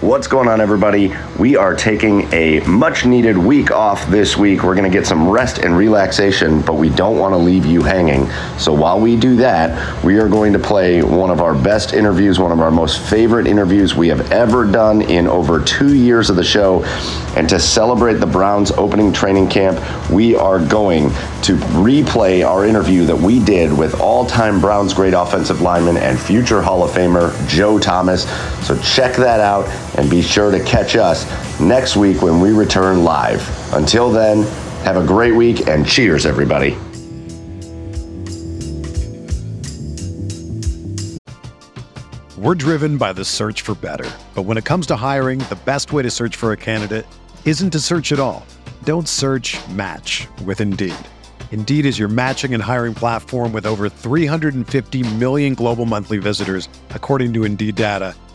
What's going on, everybody? We are taking a much needed week off this week. We're going to get some rest and relaxation, but we don't want to leave you hanging. So while we do that, we are going to play one of our best interviews, one of our most favorite interviews we have ever done in over two years of the show. And to celebrate the Browns opening training camp, we are going to replay our interview that we did with all time Browns great offensive lineman and future Hall of Famer Joe Thomas. So check that out and be sure to catch us next week when we return live. Until then, have a great week and cheers, everybody. We're driven by the search for better. But when it comes to hiring, the best way to search for a candidate isn't to search at all. Don't search match with Indeed. Indeed is your matching and hiring platform with over 350 million global monthly visitors, according to Indeed data,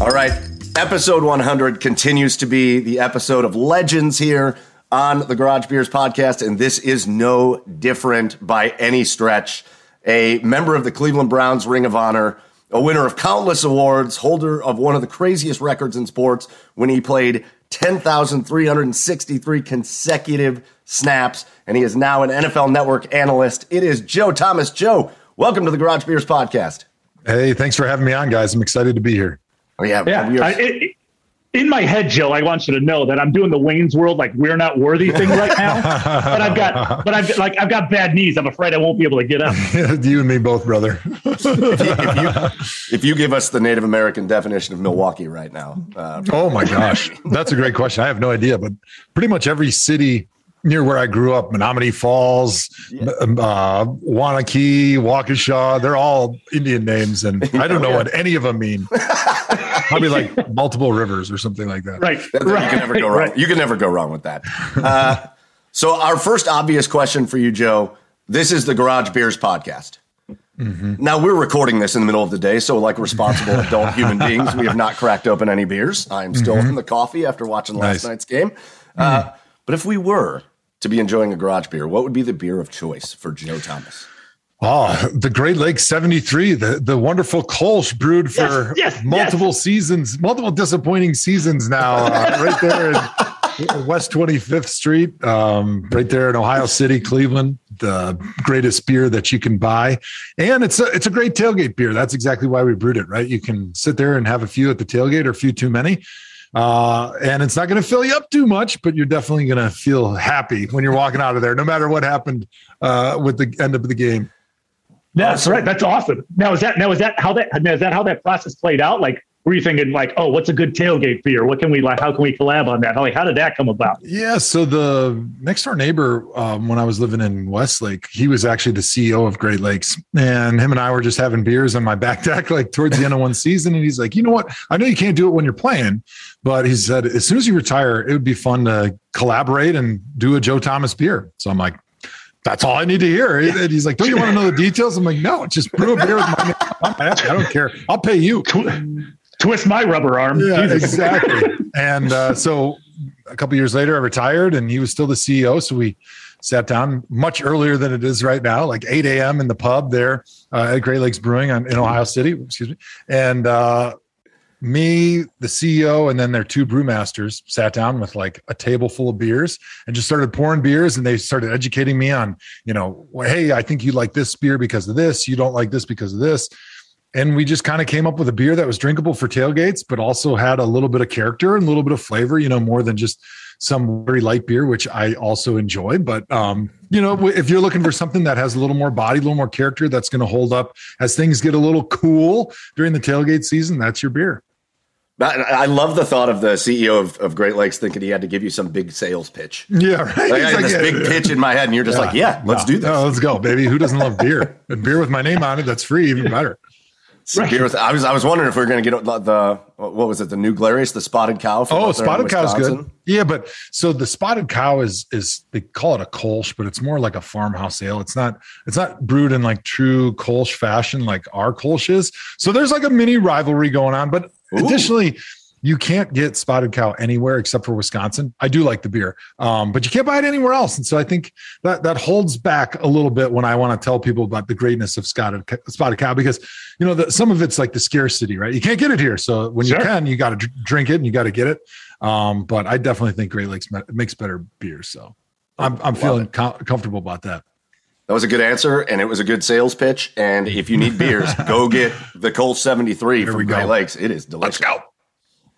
All right. Episode 100 continues to be the episode of legends here on the Garage Beers podcast, and this is no different by any stretch. A member of the Cleveland Browns Ring of Honor, a winner of countless awards, holder of one of the craziest records in sports when he played 10,363 consecutive snaps, and he is now an NFL Network analyst. It is Joe Thomas. Joe, welcome to the Garage Beers podcast. Hey, thanks for having me on, guys. I'm excited to be here. Oh, yeah. Yeah. we are- I, it, in my head, Joe, I want you to know that I'm doing the Wayne's World like we're not worthy thing right now. but I've got, but I've like I've got bad knees. I'm afraid I won't be able to get up. you and me both, brother. if, you, if, you, if you give us the Native American definition of Milwaukee right now. Uh, oh my gosh, that's a great question. I have no idea, but pretty much every city near where I grew up, Menomonee Falls, uh, Wanakee, Waukesha, they're all Indian names, and I don't know Yeah. what any of them mean. Probably like multiple rivers or something like that. Right. That- you can never go wrong. right. You can never go wrong with that. Uh, so, our first obvious question for you, Joe. This is the Garage Beers podcast. Now we're recording this in the middle of the day, so like responsible adult human beings, we have not cracked open any beers. I'm still in the coffee after watching last Nice. night's game. Uh, but if we were to be enjoying a garage beer, what would be the beer of choice for Joe Thomas? Oh, the Great Lakes 73, the, the wonderful Kolsch brewed for yes, yes, multiple yes. seasons, multiple disappointing seasons now, uh, right there in West 25th Street, um, right there in Ohio City, Cleveland, the greatest beer that you can buy. And it's a, it's a great tailgate beer. That's exactly why we brewed it, right? You can sit there and have a few at the tailgate or a few too many. Uh, and it's not going to fill you up too much, but you're definitely going to feel happy when you're walking out of there, no matter what happened uh, with the end of the game. That's right. That's awesome. Now is that now is that how that now is that how that process played out? Like, were you thinking like, oh, what's a good tailgate beer? What can we like? How can we collab on that? How, like, how did that come about? Yeah. So the next door neighbor, um, when I was living in Westlake, he was actually the CEO of Great Lakes, and him and I were just having beers on my back deck, like towards the end of one season. And he's like, you know what? I know you can't do it when you're playing, but he said as soon as you retire, it would be fun to collaborate and do a Joe Thomas beer. So I'm like. That's all I need to hear. And he's like, "Don't you want to know the details?" I'm like, "No, just brew a beer with my name. I don't care. I'll pay you." Twist my rubber arm. Yeah, exactly. and uh, so a couple years later, I retired, and he was still the CEO. So we sat down much earlier than it is right now, like 8 a.m. in the pub there uh, at Great Lakes Brewing in Ohio City. Excuse me. And uh, me, the CEO, and then their two brewmasters sat down with like a table full of beers and just started pouring beers. And they started educating me on, you know, well, hey, I think you like this beer because of this. You don't like this because of this and we just kind of came up with a beer that was drinkable for tailgates but also had a little bit of character and a little bit of flavor you know more than just some very light beer which i also enjoy. But um you know if you're looking for something that has a little more body a little more character that's going to hold up as things get a little cool during the tailgate season that's your beer. I I love the thought of the CEO of, of Great Lakes thinking he had to give you some big sales pitch. yeah right? Like, I had like, this yeah, big yeah. pitch in my head, and you're just like, "Yeah, let's No, do this." no, let's go baby. Who doesn't love beer? And beer with my name on it that's free even better Beer with- I was I was wondering if we were going to get the, what was it the New Glarus the spotted cow. Oh, up there in spotted cow's good. Yeah, but so the spotted cow is is they call it a Kolsch, but it's more like a farmhouse ale. It's not it's not brewed in like true Kolsch fashion like our Kolsch is. So there's like a mini rivalry going on. But Ooh. additionally, you can't get spotted cow anywhere except for Wisconsin. I do like the beer, um, but you can't buy it anywhere else. And so I think that that holds back a little bit when I want to tell people about the greatness of spotted spotted cow because you know the, some of it's like the scarcity, right? You can't get it here, so when Sure. you can, you got to dr- drink it and you got to get it. Um, but I definitely think Great Lakes ma- makes better beer, so I'm I'm feeling com- comfortable about that. That was a good answer, and it was a good sales pitch. And if you need beers, go get the Colt 73 we from. Great Lakes. It is delicious. Let's go.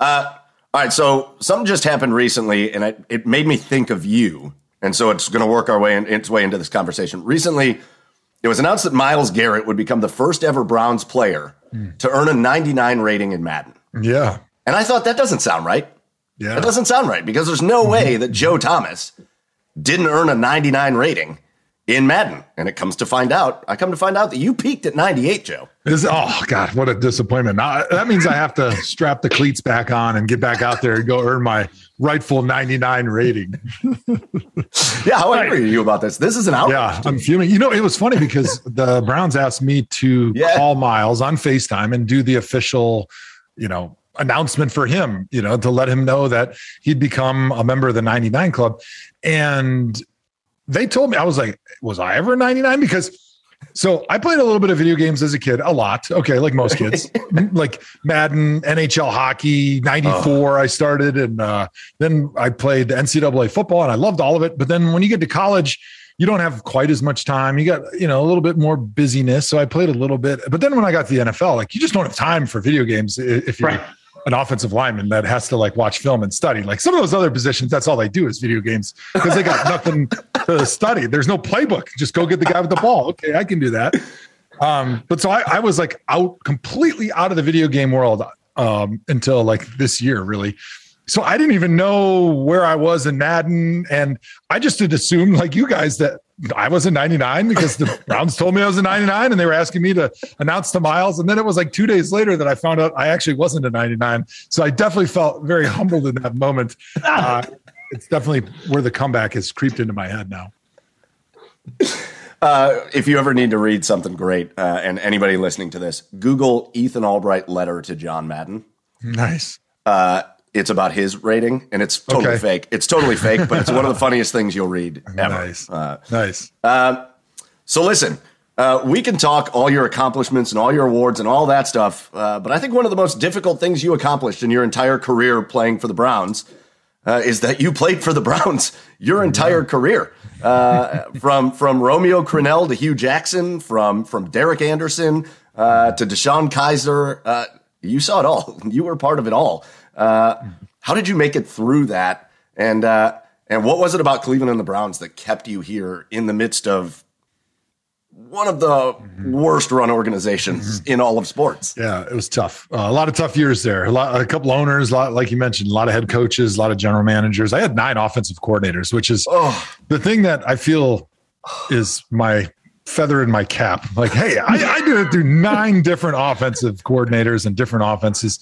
Uh, all right, so something just happened recently, and it, it made me think of you. And so it's going to work our way in, its way into this conversation. Recently, it was announced that Myles Garrett would become the first ever Browns player Hmm. to earn a 99 rating in Madden. Yeah, And I thought that doesn't sound right. yeah. That doesn't sound right because there's no way that Joe Thomas didn't earn a 99 rating in Madden. And it comes to find out, I come to find out that you peaked at 98, Joe. Is oh god, what a disappointment! Now, that means I have to strap the cleats back on and get back out there and go earn my rightful 99 rating. Yeah, how angry are you about this? This is an outrage. Yeah, I'm fuming. You know, it was funny because the Browns asked me to Yeah. call Myles on FaceTime and do the official, you know, announcement for him, you know, to let him know that he'd become a member of the 99 club. And they told me, I was like, was I ever 99? Because so I played a little bit of video games as a kid, a lot. Okay, like most kids, like Madden, NHL hockey, 94, I started. And uh, then I played NCAA football and I loved all of it. But then when you get to college, you don't have quite as much time. You got, you know, a little bit more busyness. So I played a little bit. But then when I got to the NFL, like you just don't have time for video games if you're Right. an offensive lineman that has to like watch film and study. Like some of those other positions, that's all they do is video games because they got nothing to study. There's no playbook. Just go get the guy with the ball. Okay, I can do that. Um, but so I, I was like out completely out of the video game world um, until like this year, really. So I didn't even know where I was in Madden, and I just had assumed, like you guys, that I was a 99 because the Browns told me I was a 99, and they were asking me to announce to Myles. And then it was like two days later that I found out I actually wasn't a 99. So I definitely felt very humbled in that moment. Uh, it's definitely where the comeback has creeped into my head now. Uh, if you ever need to read something great, uh, and anybody listening to this, Google Ethan Albright letter to John Madden. Nice. Uh, it's about his rating, and it's totally Okay. fake. It's totally fake, but it's one of the funniest things you'll read ever. Nice. Uh, nice. so listen, Uh, we can talk all your accomplishments and all your awards and all that stuff, uh, but I think one of the most difficult things you accomplished in your entire career playing for the Browns uh, is that you played for the Browns your entire career, uh, from from Romeo Crennel to Hue Jackson, from from Derek Anderson uh, to DeShone Kizer. Uh, you saw it all. You were part of it all. how did you make it through that? And and what was it about Cleveland and the Browns that kept you here in the midst of one of the mm-hmm. worst run organizations mm-hmm. in all of sports. Yeah, it was tough. Uh, a lot of tough years there. A lot, a couple owners, a lot, like you mentioned, a lot of head coaches, a lot of general managers. I had nine offensive coordinators, which is oh. the thing that I feel is my feather in my cap. Like, hey, I, I did it through nine different offensive coordinators and different offenses.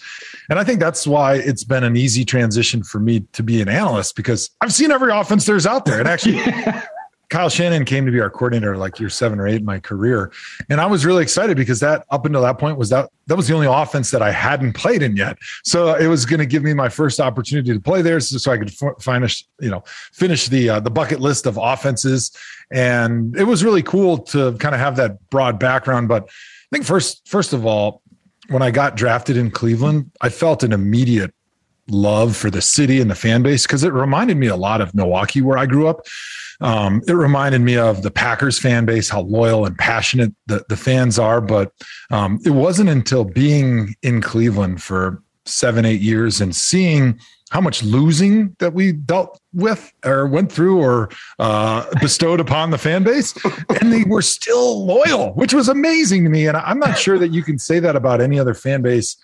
And I think that's why it's been an easy transition for me to be an analyst because I've seen every offense there's out there. And actually, Kyle Shanahan came to be our coordinator like year seven or eight in my career. And I was really excited because that up until that point was that that was the only offense that I hadn't played in yet. So it was going to give me my first opportunity to play there so, so I could finish, you know, finish the uh, the bucket list of offenses. And it was really cool to kind of have that broad background. But I think first, first of all, when I got drafted in Cleveland, I felt an immediate love for the city and the fan base because it reminded me a lot of Milwaukee, where I grew up. Um, it reminded me of the Packers fan base, how loyal and passionate the, the fans are. But um, it wasn't until being in Cleveland for seven, eight years and seeing how much losing that we dealt with or went through or uh, bestowed upon the fan base. And they were still loyal, which was amazing to me. And I'm not sure that you can say that about any other fan base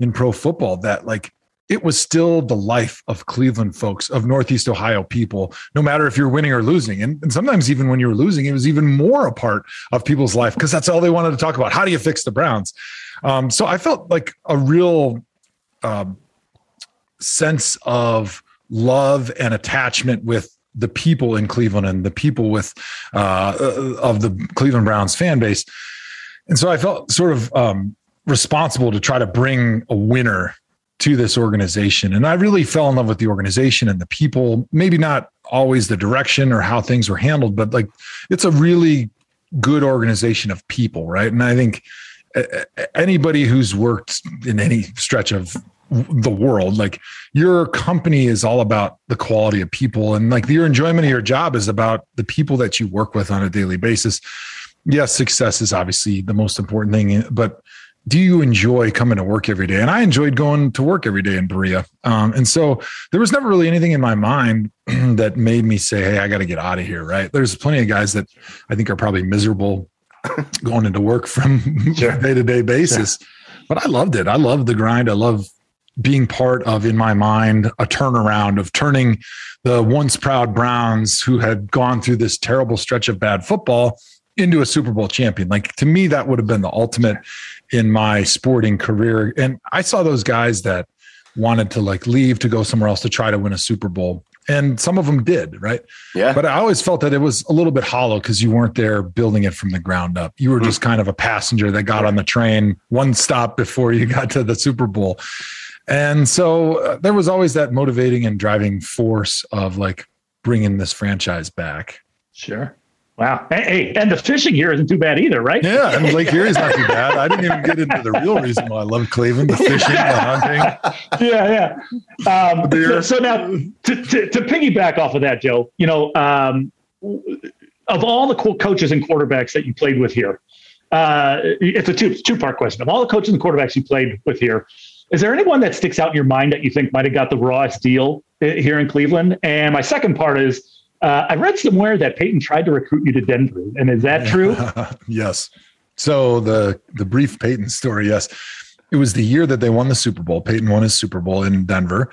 in pro football that like it was still the life of Cleveland folks, of Northeast Ohio people, no matter if you're winning or losing. And, and sometimes, even when you were losing, it was even more a part of people's life because that's all they wanted to talk about. How do you fix the Browns? Um, so I felt like a real uh, sense of love and attachment with the people in Cleveland and the people with uh, of the Cleveland Browns fan base. And so I felt sort of um, responsible to try to bring a winner to this organization. And I really fell in love with the organization and the people, maybe not always the direction or how things were handled, but like it's a really good organization of people, right? And I think anybody who's worked in any stretch of the world like your company is all about the quality of people and like your enjoyment of your job is about the people that you work with on a daily basis yes success is obviously the most important thing but do you enjoy coming to work every day? And I enjoyed going to work every day in Berea. Um, and so there was never really anything in my mind that made me say, Hey, I got to get out of here. Right. There's plenty of guys that I think are probably miserable going into work from day to day basis. Sure. But I loved it. I loved the grind. I love being part of, in my mind, a turnaround of turning the once proud Browns who had gone through this terrible stretch of bad football into a Super Bowl champion. Like to me, that would have been the ultimate in my sporting career. And I saw those guys that wanted to like leave to go somewhere else to try to win a Super Bowl. And some of them did, right? Yeah. But I always felt that it was a little bit hollow because you weren't there building it from the ground up. You were just mm-hmm. kind of a passenger that got on the train one stop before you got to the Super Bowl. And so uh, there was always that motivating and driving force of like bringing this franchise back. Sure. Wow. Hey, and the fishing here isn't too bad either, right? Yeah, and Lake Erie's not too bad. I didn't even get into the real reason why I love Cleveland, the fishing, the hunting. Yeah, yeah. Um, so, so, now to, to, to, piggyback off of that, Joe, you know, um, of all the cool coaches and quarterbacks that you played with here, uh, it's a two, two-part question. Of all the coaches and quarterbacks you played with here, is there anyone that sticks out in your mind that you think might have got the rawest deal uh, here in Cleveland? And my second part is, uh, I read somewhere that Peyton tried to recruit you to Denver, and is that true? yes. So the the brief Peyton story, yes, it was the year that they won the Super Bowl. Peyton won his Super Bowl in Denver,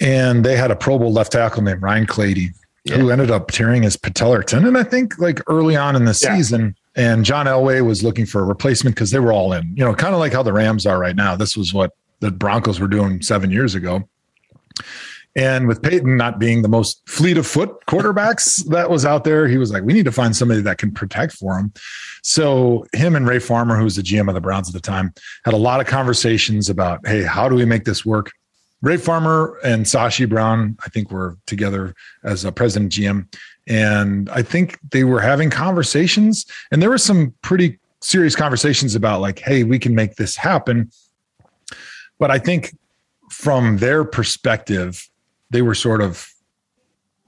and they had a Pro Bowl left tackle named Ryan Clady, yeah. who ended up tearing his patellar tendon. And I think like early on in the yeah. season, and John Elway was looking for a replacement because they were all in. You know, kind of like how the Rams are right now. This was what the Broncos were doing seven years ago. And with Peyton not being the most fleet of foot quarterbacks that was out there, he was like, we need to find somebody that can protect for him. So him and Ray Farmer, who was the GM of the Browns at the time, had a lot of conversations about, hey, how do we make this work? Ray Farmer and Sashi Brown, I think, were together as a president GM. And I think they were having conversations, and there were some pretty serious conversations about, like, hey, we can make this happen. But I think from their perspective, they were sort of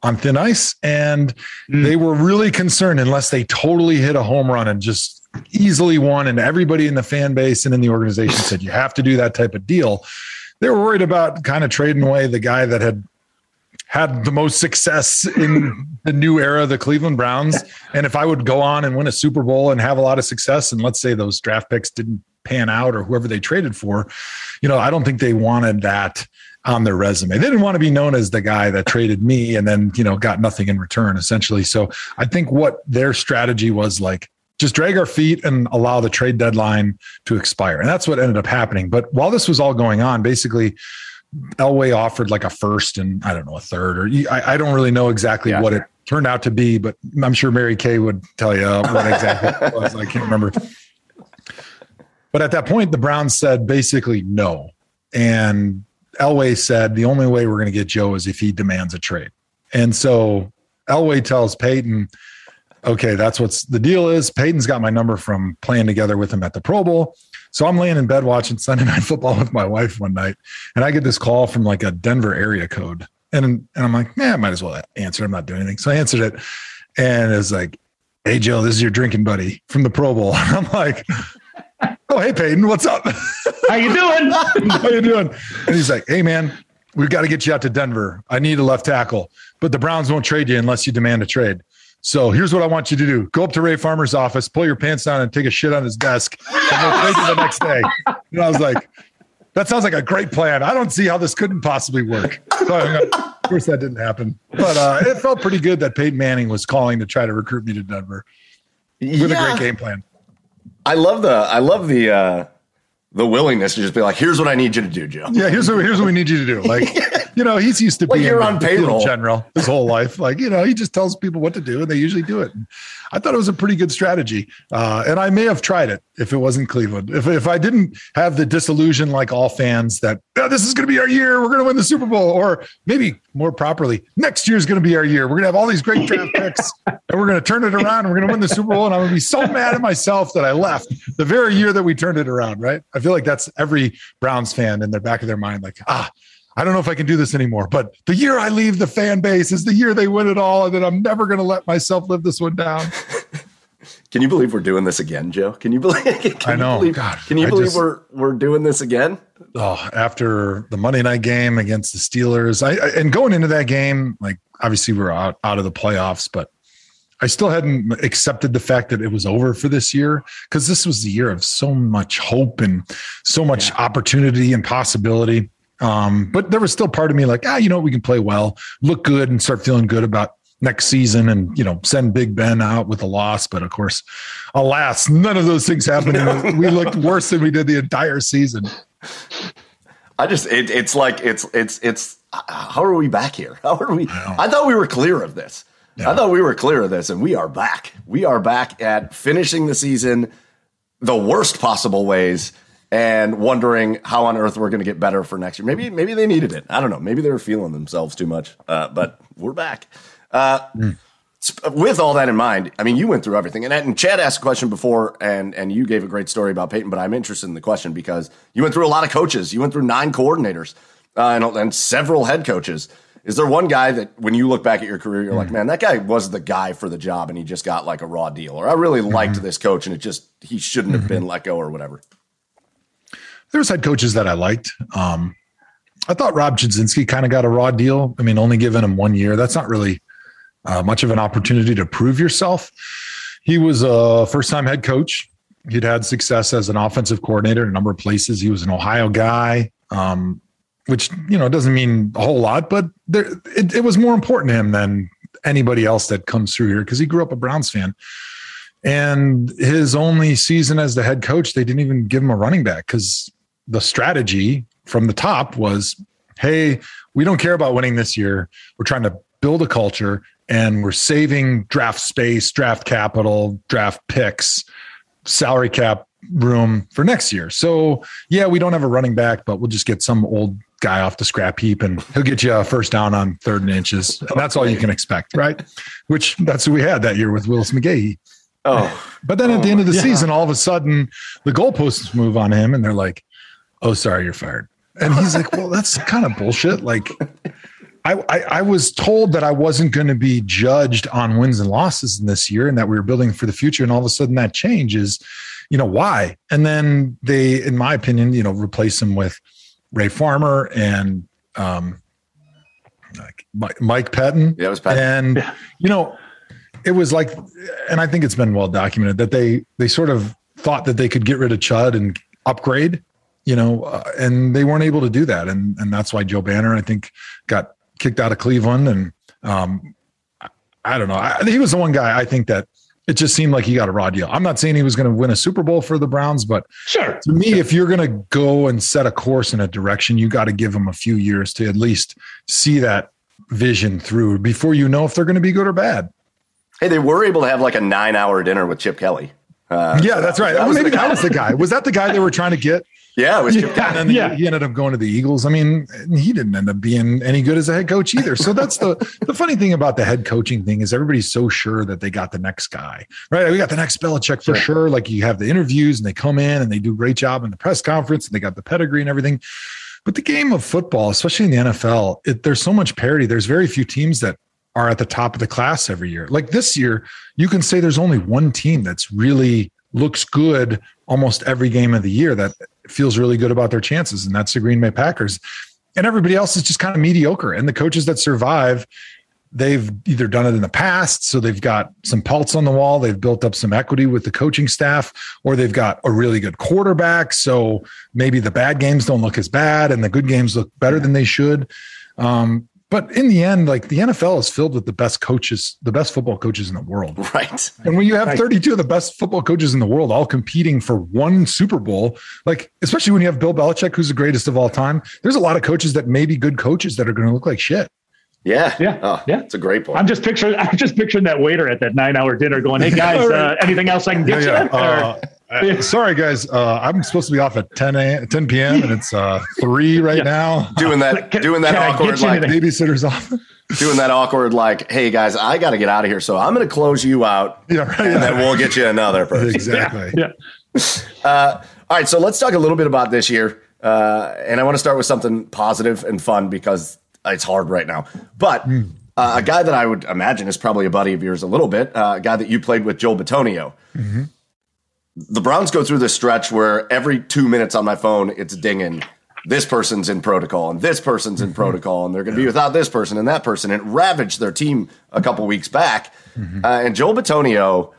on thin ice and mm. they were really concerned unless they totally hit a home run and just easily won and everybody in the fan base and in the organization said you have to do that type of deal they were worried about kind of trading away the guy that had had the most success in the new era, the Cleveland Browns. And if I would go on and win a Super Bowl and have a lot of success, and let's say those draft picks didn't pan out or whoever they traded for, you know, I don't think they wanted that on their resume. They didn't want to be known as the guy that traded me and then, you know, got nothing in return essentially. So I think what their strategy was like, just drag our feet and allow the trade deadline to expire. And that's what ended up happening. But while this was all going on, basically, Elway offered like a first and I don't know, a third, or I, I don't really know exactly yeah, what it turned out to be, but I'm sure Mary Kay would tell you uh, what exactly it was. I can't remember. But at that point, the Browns said basically no. And Elway said the only way we're going to get Joe is if he demands a trade. And so Elway tells Peyton, okay, that's what's the deal is. Peyton's got my number from playing together with him at the Pro Bowl. So I'm laying in bed watching Sunday night football with my wife one night, and I get this call from like a Denver area code. And, and I'm like, yeah, I might as well answer. I'm not doing anything. So I answered it. And it's like, hey, Joe, this is your drinking buddy from the Pro Bowl. I'm like, oh, hey, Peyton, what's up? How you doing? How you doing? And he's like, hey, man, we've got to get you out to Denver. I need a left tackle, but the Browns won't trade you unless you demand a trade. So here's what I want you to do: go up to Ray Farmer's office, pull your pants down, and take a shit on his desk, and we'll trade you the next day. And I was like, that sounds like a great plan. I don't see how this couldn't possibly work. So, of course, that didn't happen. But uh, it felt pretty good that Peyton Manning was calling to try to recruit me to Denver with yeah. a great game plan. I love the I love the uh, the willingness to just be like, here's what I need you to do, Joe. Yeah, here's what here's what we need you to do. Like, you know, he's used to well, being you're on payroll general his whole life. Like, you know, he just tells people what to do, and they usually do it. And I thought it was a pretty good strategy, uh, and I may have tried it if it wasn't Cleveland. If if I didn't have the disillusion like all fans that oh, this is going to be our year, we're going to win the Super Bowl, or maybe more properly, next year is going to be our year. We're going to have all these great draft picks, and we're going to turn it around. And we're going to win the Super Bowl, and I'm going to be so mad at myself that I left the very year that we turned it around. Right? I feel like that's every Browns fan in their back of their mind, like ah. I don't know if I can do this anymore, but the year I leave the fan base is the year they win it all, and then I'm never going to let myself live this one down. Can you believe we're doing this again, Joe? Can you believe? Can I know. You believe, God, can you I believe just, we're we're doing this again? Oh, after the Monday night game against the Steelers, I, I and going into that game, like obviously we are out out of the playoffs, but I still hadn't accepted the fact that it was over for this year because this was the year of so much hope and so much yeah. opportunity and possibility. Um, but there was still part of me like, ah, you know, we can play well, look good, and start feeling good about next season and you know send Big Ben out with a loss. But of course, alas, none of those things happened. we looked worse than we did the entire season. I just it, it's like it's it's it's how are we back here? How are we? I, I thought we were clear of this. Yeah. I thought we were clear of this, and we are back. We are back at finishing the season the worst possible ways and wondering how on earth we're going to get better for next year. Maybe maybe they needed it. I don't know. Maybe they were feeling themselves too much. Uh, but we're back. Uh, mm. With all that in mind, I mean, you went through everything, and, and Chad asked a question before, and and you gave a great story about Peyton. But I'm interested in the question because you went through a lot of coaches. You went through nine coordinators uh, and, and several head coaches. Is there one guy that when you look back at your career, you're mm like, man, that guy was the guy for the job and he just got like a raw deal? Or I really mm-hmm. liked this coach and it just, he shouldn't mm-hmm. have been let go or whatever. There's head coaches that I liked. Um, I thought Rob Chudzinski kind of got a raw deal. I mean, only giving him one year. That's not really uh, much of an opportunity to prove yourself. He was a first time head coach. He'd had success as an offensive coordinator in a number of places. He was an Ohio guy, um, which you know doesn't mean a whole lot, but there, it, it was more important to him than anybody else that comes through here because he grew up a Browns fan. And his only season as the head coach, they didn't even give him a running back because the strategy from the top was, hey, we don't care about winning this year. We're trying to build a culture and we're saving draft space, draft capital, draft picks, salary cap room for next year. So, yeah, we don't have a running back, but we'll just get some old guy off the scrap heap and he'll get you a first down on third and inches. And that's all you can expect, right? Which that's who we had that year with Willis McGahee. Oh, But then at the end of the season, all of a sudden the goalposts move on him and they're like, oh, sorry, you're fired. And he's like, well, that's kind of bullshit. Like, I, I, I was told that I wasn't going to be judged on wins and losses in this year and that we were building for the future. And all of a sudden that changes, you know, why? And then they, in my opinion, you know, replace him with Ray Farmer and um, like Mike, Mike Pettine. Yeah, it was Patton. And, you know, it was like, and I think it's been well documented that they, they sort of thought that they could get rid of Chud and upgrade, you know, uh, and they weren't able to do that. And, and that's why Joe Banner, I think, got kicked out of Cleveland. And um, I, I don't know. I, he was the one guy I think that it just seemed like he got a raw deal. I'm not saying he was going to win a Super Bowl for the Browns, but Sure. to me, if you're going to go and set a course in a direction, you got to give them a few years to at least see that vision through before you know if they're going to be good or bad. hey, they were able to have like a nine-hour dinner with Chip Kelly. Uh, yeah, that's right. that was Maybe that was the guy. Was that the guy they were trying to get? Yeah, it was Chip Yeah. And then Yeah. he ended up going to the Eagles. I mean, he didn't end up being any good as a head coach either. So that's the the funny thing about the head coaching thing is everybody's so sure that they got the next guy, right? We got the next Belichick for sure. Like you have the interviews and they come in and they do a great job in the press conference and they got the pedigree and everything. But the game of football, especially in the NFL, it, there's so much parity. There's very few teams that are at the top of the class every year. Like this year, you can say there's only one team that's really looks good almost every game of the year that feels really good about their chances, and that's the Green Bay Packers. And everybody else is just kind of mediocre. And the coaches that survive, they've either done it in the past, so they've got some pelts on the wall, they've built up some equity with the coaching staff, or they've got a really good quarterback. So maybe the bad games don't look as bad and the good games look better than they should. Um, but in the end, like the NFL is filled with the best coaches, the best football coaches in the world. Right. And when you have Right. 32 of the best football coaches in the world all competing for one Super Bowl, like especially when you have Bill Belichick, who's the greatest of all time, there's a lot of coaches that may be good coaches that are going to look like shit. Yeah. Yeah. Oh, Yeah. It's a great point. I'm just picturing. I'm just picturing that waiter at that nine-hour dinner going, "Hey guys, uh, anything else I can get you?" Uh, uh, sorry, guys. Uh, I'm supposed to be off at 10 a, 10 p.m. and it's uh, three right Yeah. now. doing that, Can- doing that awkward, like anything? Babysitter's off. doing that awkward, like, hey guys, I got to get out of here, so I'm going to close you out, yeah, right. and then we'll get you another person. exactly. yeah. Uh, all right, so let's talk a little bit about this year, uh, and I want to start with something positive and fun because it's hard right now. But uh, a guy that I would imagine is probably a buddy of yours a little bit, uh, a guy that you played with, Joel Bitonio. The Browns go through this stretch where every two minutes on my phone, it's dinging. This person's in protocol, and this person's in protocol, and they're going to be without this person and that person. It ravaged their team a couple weeks back. Uh, and Joel Bitonio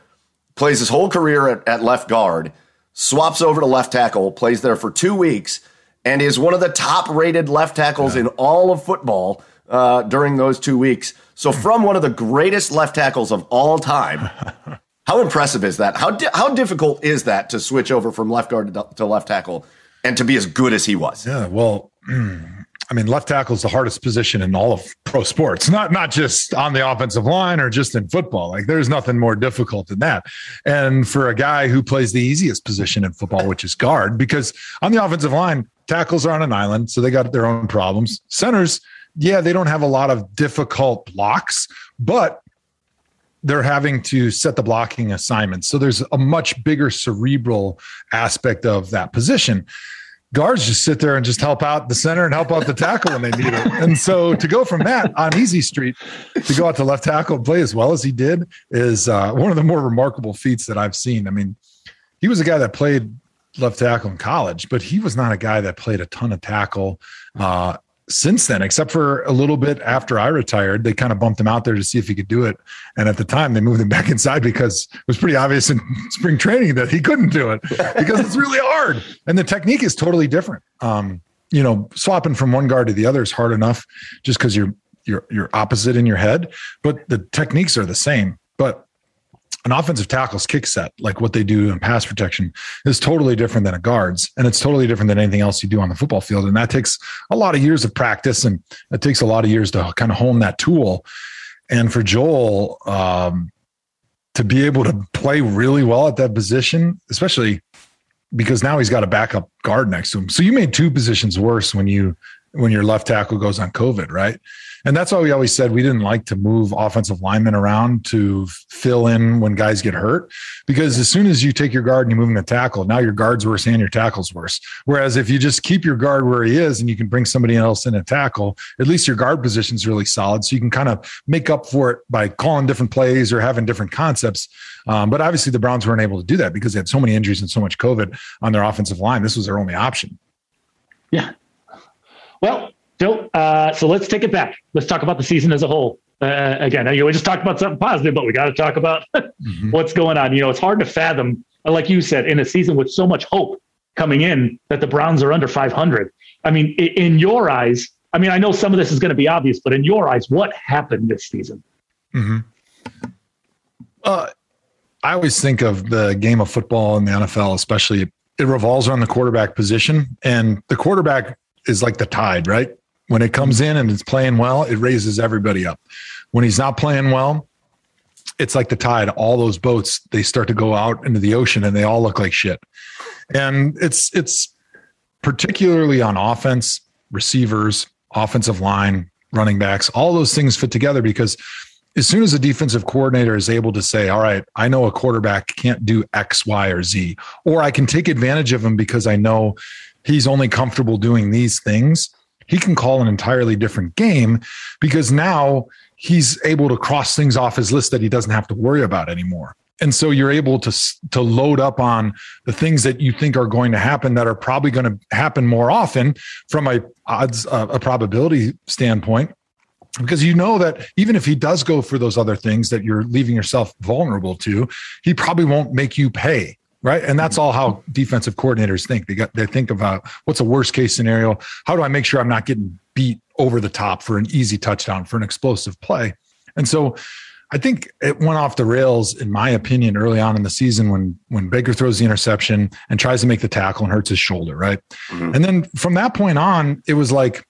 plays his whole career at, at left guard, swaps over to left tackle, plays there for two weeks, and is one of the top rated left tackles in all of football uh, during those two weeks. So, from one of the greatest left tackles of all time, how impressive is that? How, di- how difficult is that to switch over from left guard to, to left tackle and to be as good as he was? Yeah, well, I mean, left tackle is the hardest position in all of pro sports, not not just on the offensive line or just in football. Like, there's nothing more difficult than that. And for a guy who plays the easiest position in football, which is guard, because on the offensive line, tackles are on an island, so they got their own problems. Centers, yeah, they don't have a lot of difficult blocks, but they're having to set the blocking assignments. So there's a much bigger cerebral aspect of that position. Guards just sit there and just help out the center and help out the tackle when they need it. And so to go from that on easy street to go out to left tackle and play as well as he did is uh, one of the more remarkable feats that I've seen. I mean, he was a guy that played left tackle in college, but he was not a guy that played a ton of tackle uh, since then, except for a little bit after I retired. They kind of bumped him out there to see if he could do it. And at the time, they moved him back inside because it was pretty obvious in spring training that he couldn't do it because it's really hard. And the technique is totally different. Um, you know, swapping from one guard to the other is hard enough just because you're you're you're opposite in your head, but the techniques are the same. But an offensive tackle's kick set, like what they do in pass protection, is totally different than a guard's, and it's totally different than anything else you do on the football field. And that takes a lot of years of practice, and it takes a lot of years to kind of hone that tool. And for Joel, um, to be able to play really well at that position, especially because now he's got a backup guard next to him. So you made two positions worse when you when your left tackle goes on COVID, right? And that's why we always said we didn't like to move offensive linemen around to fill in when guys get hurt. Because as soon as you take your guard and you move him to tackle, now your guard's worse and your tackle's worse. Whereas if you just keep your guard where he is and you can bring somebody else in a tackle, at least your guard position is really solid. So you can kind of make up for it by calling different plays or having different concepts. Um, but obviously the Browns weren't able to do that because they had so many injuries and so much COVID on their offensive line. This was their only option. Yeah. Well, Joe, uh, so let's take it back. Let's talk about the season as a whole. Uh, again, you know, we just talked about something positive, but we got to talk about mm-hmm. what's going on. You know, it's hard to fathom, like you said, in a season with so much hope coming in that the Browns are under 500. I mean, in, in your eyes, I mean, I know some of this is going to be obvious, but in your eyes, what happened this season? Mm-hmm. Uh, I always think of the game of football in the NFL, especially it revolves around the quarterback position, and the quarterback is like the tide, right? When it comes in and it's playing well, it raises everybody up. When he's not playing well, it's like the tide. All those boats they start to go out into the ocean and they all look like shit. And it's it's particularly on offense, receivers, offensive line, running backs, all those things fit together because as soon as a defensive coordinator is able to say, all right, I know a quarterback can't do X, Y, or Z, or I can take advantage of him because I know he's only comfortable doing these things, he can call an entirely different game because now he's able to cross things off his list that he doesn't have to worry about anymore. And so you're able to to load up on the things that you think are going to happen that are probably going to happen more often from a odds uh, a probability standpoint because you know that even if he does go for those other things that you're leaving yourself vulnerable to, he probably won't make you pay right? And that's all how defensive coordinators think. They got they think about what's a worst case scenario. How do I make sure I'm not getting beat over the top for an easy touchdown for an explosive play? And so I think it went off the rails, in my opinion, early on in the season when when Baker throws the interception and tries to make the tackle and hurts his shoulder, right? Mm-hmm. And then from that point on, it was like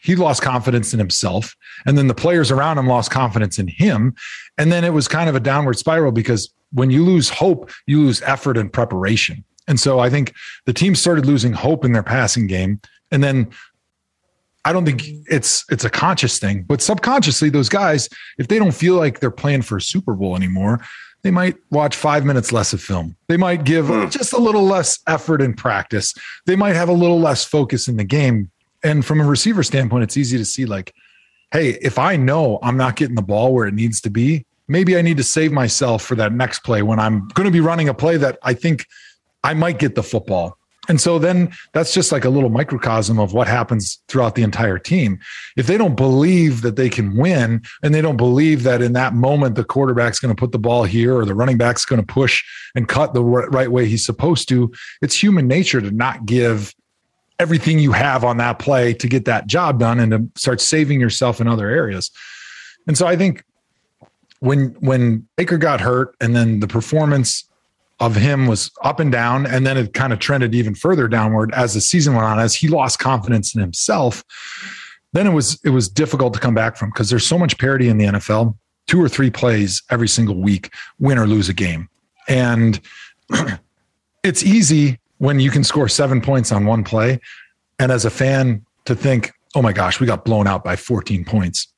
he lost confidence in himself, and then the players around him lost confidence in him, and then it was kind of a downward spiral because when you lose hope, you lose effort and preparation. And so I think the team started losing hope in their passing game. And then I don't think it's it's a conscious thing, but subconsciously, those guys, if they don't feel like they're playing for a Super Bowl anymore, they might watch five minutes less of film. They might give hmm. just a little less effort in practice. They might have a little less focus in the game. And from a receiver standpoint, it's easy to see like, hey, if I know I'm not getting the ball where it needs to be, maybe I need to save myself for that next play when I'm going to be running a play that I think I might get the football. And so then that's just like a little microcosm of what happens throughout the entire team. If they don't believe that they can win and they don't believe that in that moment the quarterback's going to put the ball here or the running back's going to push and cut the right way he's supposed to, it's human nature to not give everything you have on that play to get that job done and to start saving yourself in other areas. And so I think when when Baker got hurt and then the performance of him was up and down and then it kind of trended even further downward as the season went on as he lost confidence in himself then it was it was difficult to come back from because there's so much parity in the NFL two or three plays every single week win or lose a game. And it's easy when you can score 7 points on one play. And as a fan to think oh my gosh we got blown out by 14 points.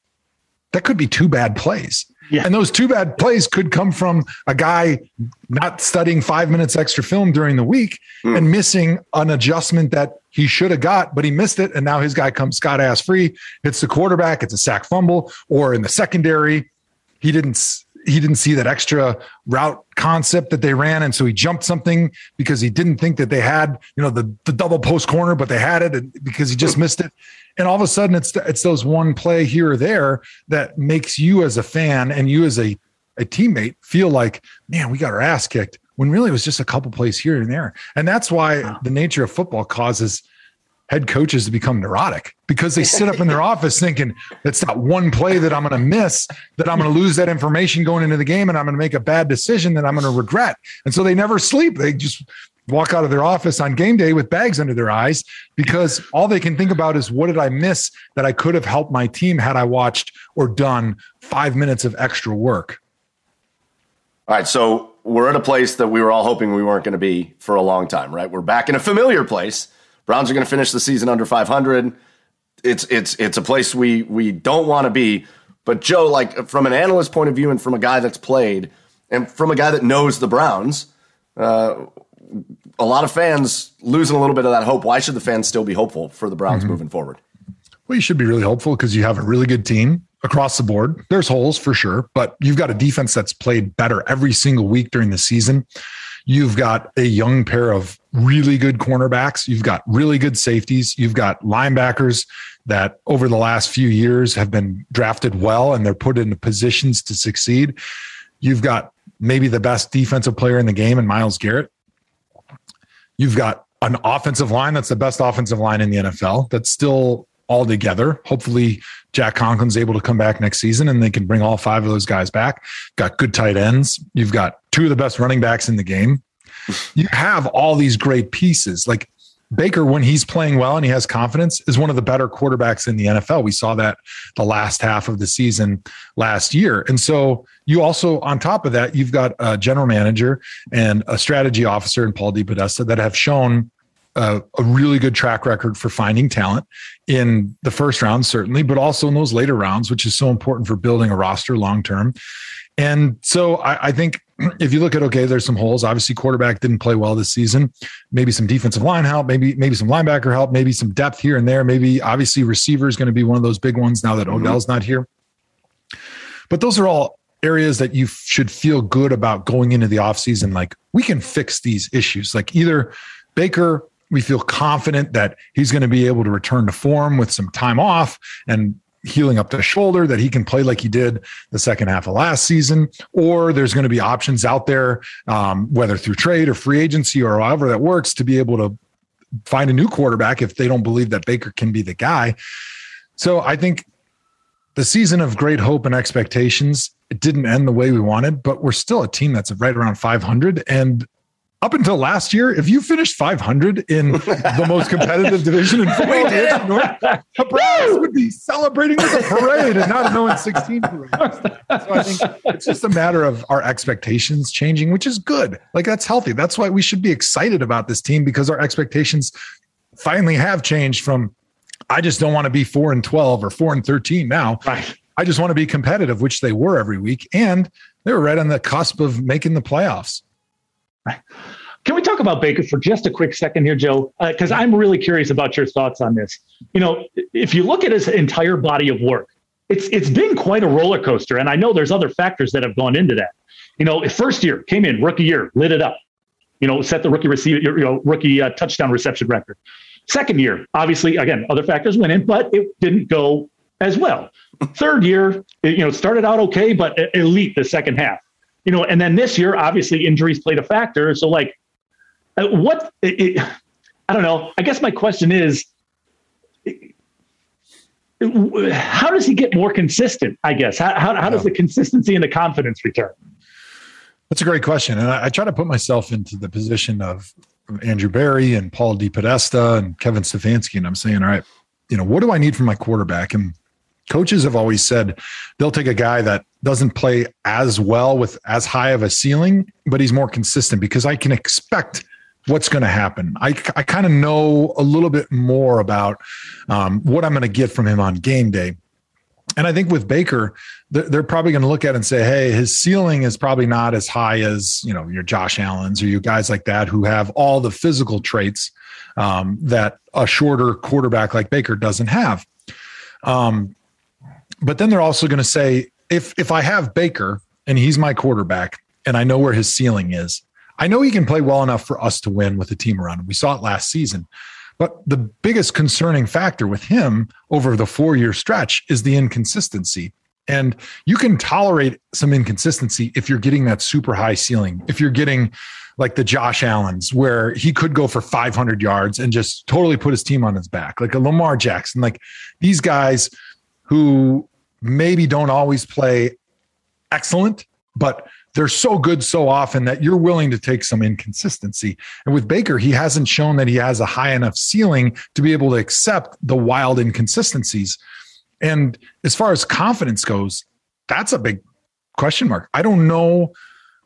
That could be two bad plays yeah. And those two bad plays could come from a guy not studying five minutes extra film during the week mm. and missing an adjustment that he should have got, but he missed it. And now his guy comes scot ass free, hits the quarterback, it's a sack fumble, or in the secondary, he didn't he didn't see that extra route concept that they ran. And so he jumped something because he didn't think that they had you know the, the double post corner but they had it because he just missed it. And all of a sudden it's it's those one play here or there that makes you as a fan and you as a, a teammate feel like man we got our ass kicked when really it was just a couple plays here and there. And that's why wow. the nature of football causes head coaches to become neurotic because they sit up in their office thinking that's not one play that I'm going to miss, that I'm going to lose that information going into the game and I'm going to make a bad decision that I'm going to regret. And so they never sleep. They just walk out of their office on game day with bags under their eyes because all they can think about is what did I miss that I could have helped my team had I watched or done five minutes of extra work. All right. So we're at a place that we were all hoping we weren't going to be for a long time, right? We're back in a familiar place. Browns are going to finish the season under 500. it's it's it's a place we we don't want to be. But Joe, like from an analyst point of view, and from a guy that's played, and from a guy that knows the Browns, uh, a lot of fans losing a little bit of that hope. Why should the fans still be hopeful for the Browns mm-hmm. moving forward? Well, you should be really hopeful because you have a really good team across the board. There's holes for sure, but you've got a defense that's played better every single week during the season. You've got a young pair of really good cornerbacks. You've got really good safeties. You've got linebackers that over the last few years have been drafted well and they're put into positions to succeed. You've got maybe the best defensive player in the game in Myles Garrett. You've got an offensive line that's the best offensive line in the NFL that's still all together. Hopefully, Jack Conklin's able to come back next season and they can bring all five of those guys back. Got good tight ends. You've got two of the best running backs in the game. You have all these great pieces. Like Baker, when he's playing well and he has confidence, is one of the better quarterbacks in the NFL. We saw that the last half of the season last year. And so you also, on top of that, you've got a general manager and a strategy officer in Paul DePodesta that have shown a, a, really good track record for finding talent in the first round, certainly, but also in those later rounds, which is so important for building a roster long term. And so I, I, think if you look at okay, there's some holes. Obviously, quarterback didn't play well this season. Maybe some defensive line help, maybe maybe some linebacker help, maybe some depth here and there. Maybe obviously receiver is going to be one of those big ones now that mm-hmm. Odell's not here. But those are all areas that you should feel good about going into the offseason. Like we can fix these issues. Like either Baker we feel confident that he's going to be able to return to form with some time off and healing up the shoulder that he can play like he did the second half of last season or there's going to be options out there um, whether through trade or free agency or however that works to be able to find a new quarterback if they don't believe that baker can be the guy. So i think the season of great hope and expectations it didn't end the way we wanted but we're still a team that's right around 500 and up until last year, if you finished 500 in the most competitive division in football, the Browns would be celebrating with a parade and not a no 16 parade. So I think it's just a matter of our expectations changing, which is good. Like that's healthy. That's why we should be excited about this team because our expectations finally have changed from I just don't want to be four and 12 or four and 13 now. Right. I just want to be competitive, which they were every week. And they were right on the cusp of making the playoffs. Can we talk about Baker for just a quick second here, Joe? Because uh, I'm really curious about your thoughts on this. You know, if you look at his entire body of work, it's it's been quite a roller coaster, and I know there's other factors that have gone into that. You know, first year came in rookie year, lit it up. You know, set the rookie receiver, you know, rookie uh, touchdown reception record. Second year, obviously, again, other factors went in, but it didn't go as well. Third year, it, you know, started out okay, but elite the second half you know, and then this year, obviously, injuries played a factor. So, like, uh, what? It, I don't know. I guess my question is, how does he get more consistent? I guess how how, how does the consistency and the confidence return? That's a great question, and I, I, try to put myself into the position of Andrew Berry and Paul DePodesta and Kevin Stefanski, and I'm saying, all right, you know, what do I need from my quarterback? And coaches have always said they'll take a guy that doesn't play as well with as high of a ceiling, but he's more consistent because I can expect what's going to happen. I, I kind of know a little bit more about um, what I'm going to get from him on game day. And I think with Baker, they're, probably going to look at it and say, "Hey, his ceiling is probably not as high as you know your Josh Allen's or you guys like that who have all the physical traits um, that a shorter quarterback like Baker doesn't have." Um, but then they're also going to say, if if I have Baker and he's my quarterback and I know where his ceiling is, I know he can play well enough for us to win with a team around him. We saw it last season. But the biggest concerning factor with him over the four year stretch is the inconsistency. And you can tolerate some inconsistency if you're getting that super high ceiling, if you're getting like the Josh Allen's, where he could go for 500 yards and just totally put his team on his back, like a Lamar Jackson, like these guys who maybe don't always play excellent, but they're so good so often that you're willing to take some inconsistency. And with Baker, he hasn't shown that he has a high enough ceiling to be able to accept the wild inconsistencies. And as far as confidence goes, that's a big question mark. I don't know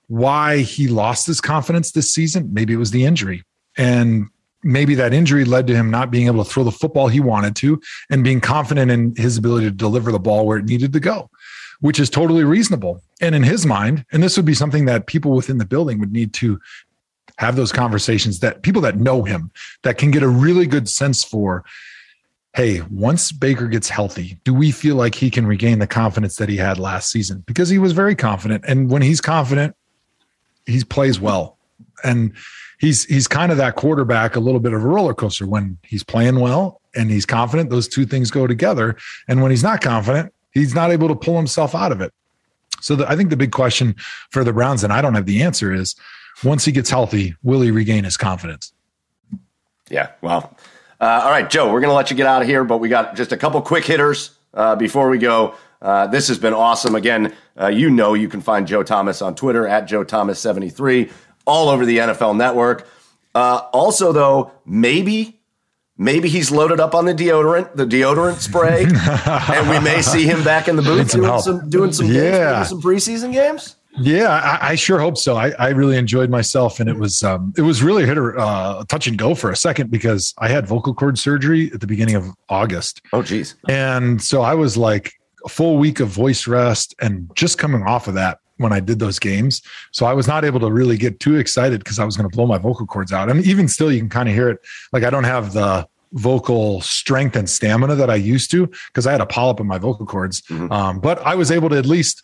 why he lost his confidence this season. Maybe it was the injury. And maybe that injury led to him not being able to throw the football he wanted to and being confident in his ability to deliver the ball where it needed to go, which is totally reasonable. And in his mind, and this would be something that people within the building would need to have those conversations that people that know him that can get a really good sense for hey, once Baker gets healthy, do we feel like he can regain the confidence that he had last season? Because he was very confident. And when he's confident, he plays well. And he's he's kind of that quarterback, a little bit of a roller coaster. When he's playing well and he's confident, those two things go together. And when he's not confident, he's not able to pull himself out of it. So the, I think the big question for the Browns, and I don't have the answer, is once he gets healthy, will he regain his confidence? Yeah, well, uh, all right, Joe, we're going to let you get out of here, but we got just a couple quick hitters uh, before we go. Uh, this has been awesome. Again, uh, you know you can find Joe Thomas on Twitter at Joe Thomas73, all over the NFL network. Uh, also, though, maybe maybe he's loaded up on the deodorant, the deodorant spray, and we may see him back in the booth doing some, doing some yeah. games, some preseason games. Yeah, I, I, sure hope so. I, I, really enjoyed myself, and it was um, it was really hit a uh, touch and go for a second because I had vocal cord surgery at the beginning of August. Oh, geez. And so I was like a full week of voice rest, and just coming off of that when I did those games. So I was not able to really get too excited because I was going to blow my vocal cords out. And even still, you can kind of hear it. Like I don't have the vocal strength and stamina that I used to because I had a polyp in my vocal cords. Mm-hmm. Um, but I was able to at least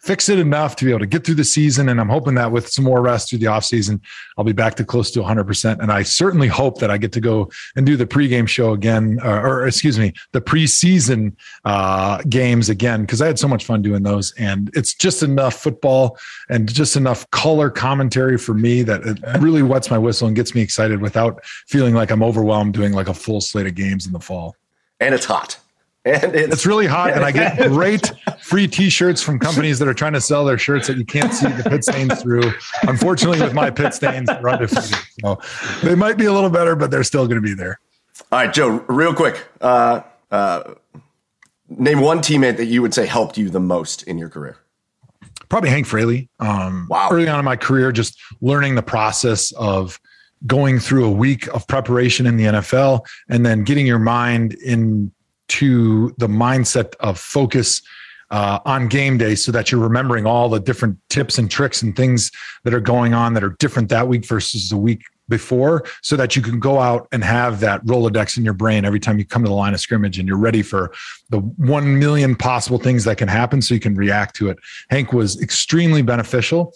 fix it enough to be able to get through the season. And I'm hoping that with some more rest through the offseason, I'll be back to close to 100%. And I certainly hope that I get to go and do the pregame show again, or, or excuse me, the preseason uh, games again, because I had so much fun doing those. And it's just enough football and just enough color commentary for me that it really wets my whistle and gets me excited without feeling like I'm overwhelmed doing like a full slate of games in the fall. And it's hot. And it's, it's, really hot, and I get great free T-shirts from companies that are trying to sell their shirts that you can't see the pit stains through. Unfortunately, with my pit stains, they're undefeated. So they might be a little better, but they're still going to be there. All right, Joe, real quick. Uh, uh, name one teammate that you would say helped you the most in your career. Probably Hank Fraley. Um, wow. Early on in my career, just learning the process of going through a week of preparation in the NFL and then getting your mind in to the mindset of focus uh, on game day so that you're remembering all the different tips and tricks and things that are going on that are different that week versus the week before so that you can go out and have that Rolodex in your brain every time you come to the line of scrimmage and you're ready for the 1 million possible things that can happen so you can react to it. Hank was extremely beneficial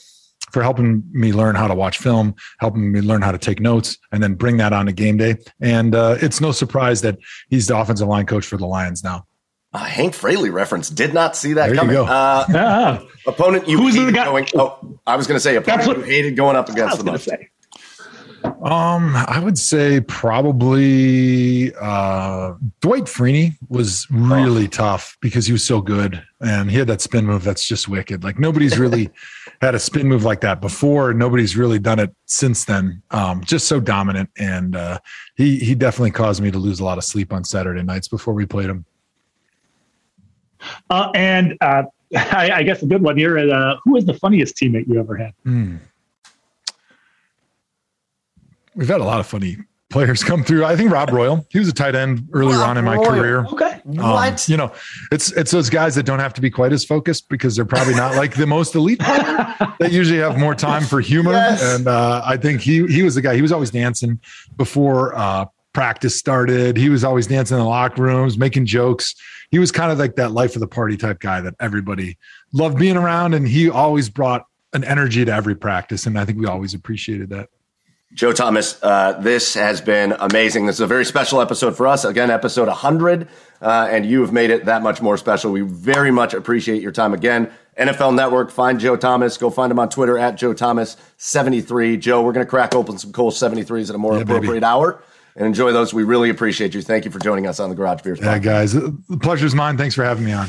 for helping me learn how to watch film, helping me learn how to take notes, and then bring that on to game day. And uh, it's no surprise that he's the offensive line coach for the Lions now. Uh, Hank Fraley reference. Did not see that there coming. You uh, yeah. Opponent you Who's hated going. Oh, I was going to say opponent what, you hated going up against the most. Say. Um, I would say probably uh, Dwight Freeney was really oh. tough because he was so good and he had that spin move that's just wicked. Like nobody's really had a spin move like that before. Nobody's really done it since then. Um, just so dominant, and uh, he he definitely caused me to lose a lot of sleep on Saturday nights before we played him. Uh, and uh, I, I, guess a good one here. Uh, who was the funniest teammate you ever had? Mm. We've had a lot of funny players come through. I think Rob Royal, he was a tight end earlier Rob on in my Royal. career. Okay. Um, what? You know, it's it's those guys that don't have to be quite as focused because they're probably not like the most elite they usually have more time for humor. Yes. And uh, I think he he was the guy. He was always dancing before uh, practice started. He was always dancing in the locker rooms, making jokes. He was kind of like that life of the party type guy that everybody loved being around, and he always brought an energy to every practice. And I think we always appreciated that. Joe Thomas, uh, this has been amazing. This is a very special episode for us. Again, episode 100, uh, and you have made it that much more special. We very much appreciate your time again. NFL Network, find Joe Thomas. Go find him on Twitter at Joe Thomas73. Joe, we're going to crack open some Cole 73s at a more yeah, appropriate baby. hour and enjoy those. We really appreciate you. Thank you for joining us on the Garage Beers. Yeah, guys, the pleasure's mine. Thanks for having me on.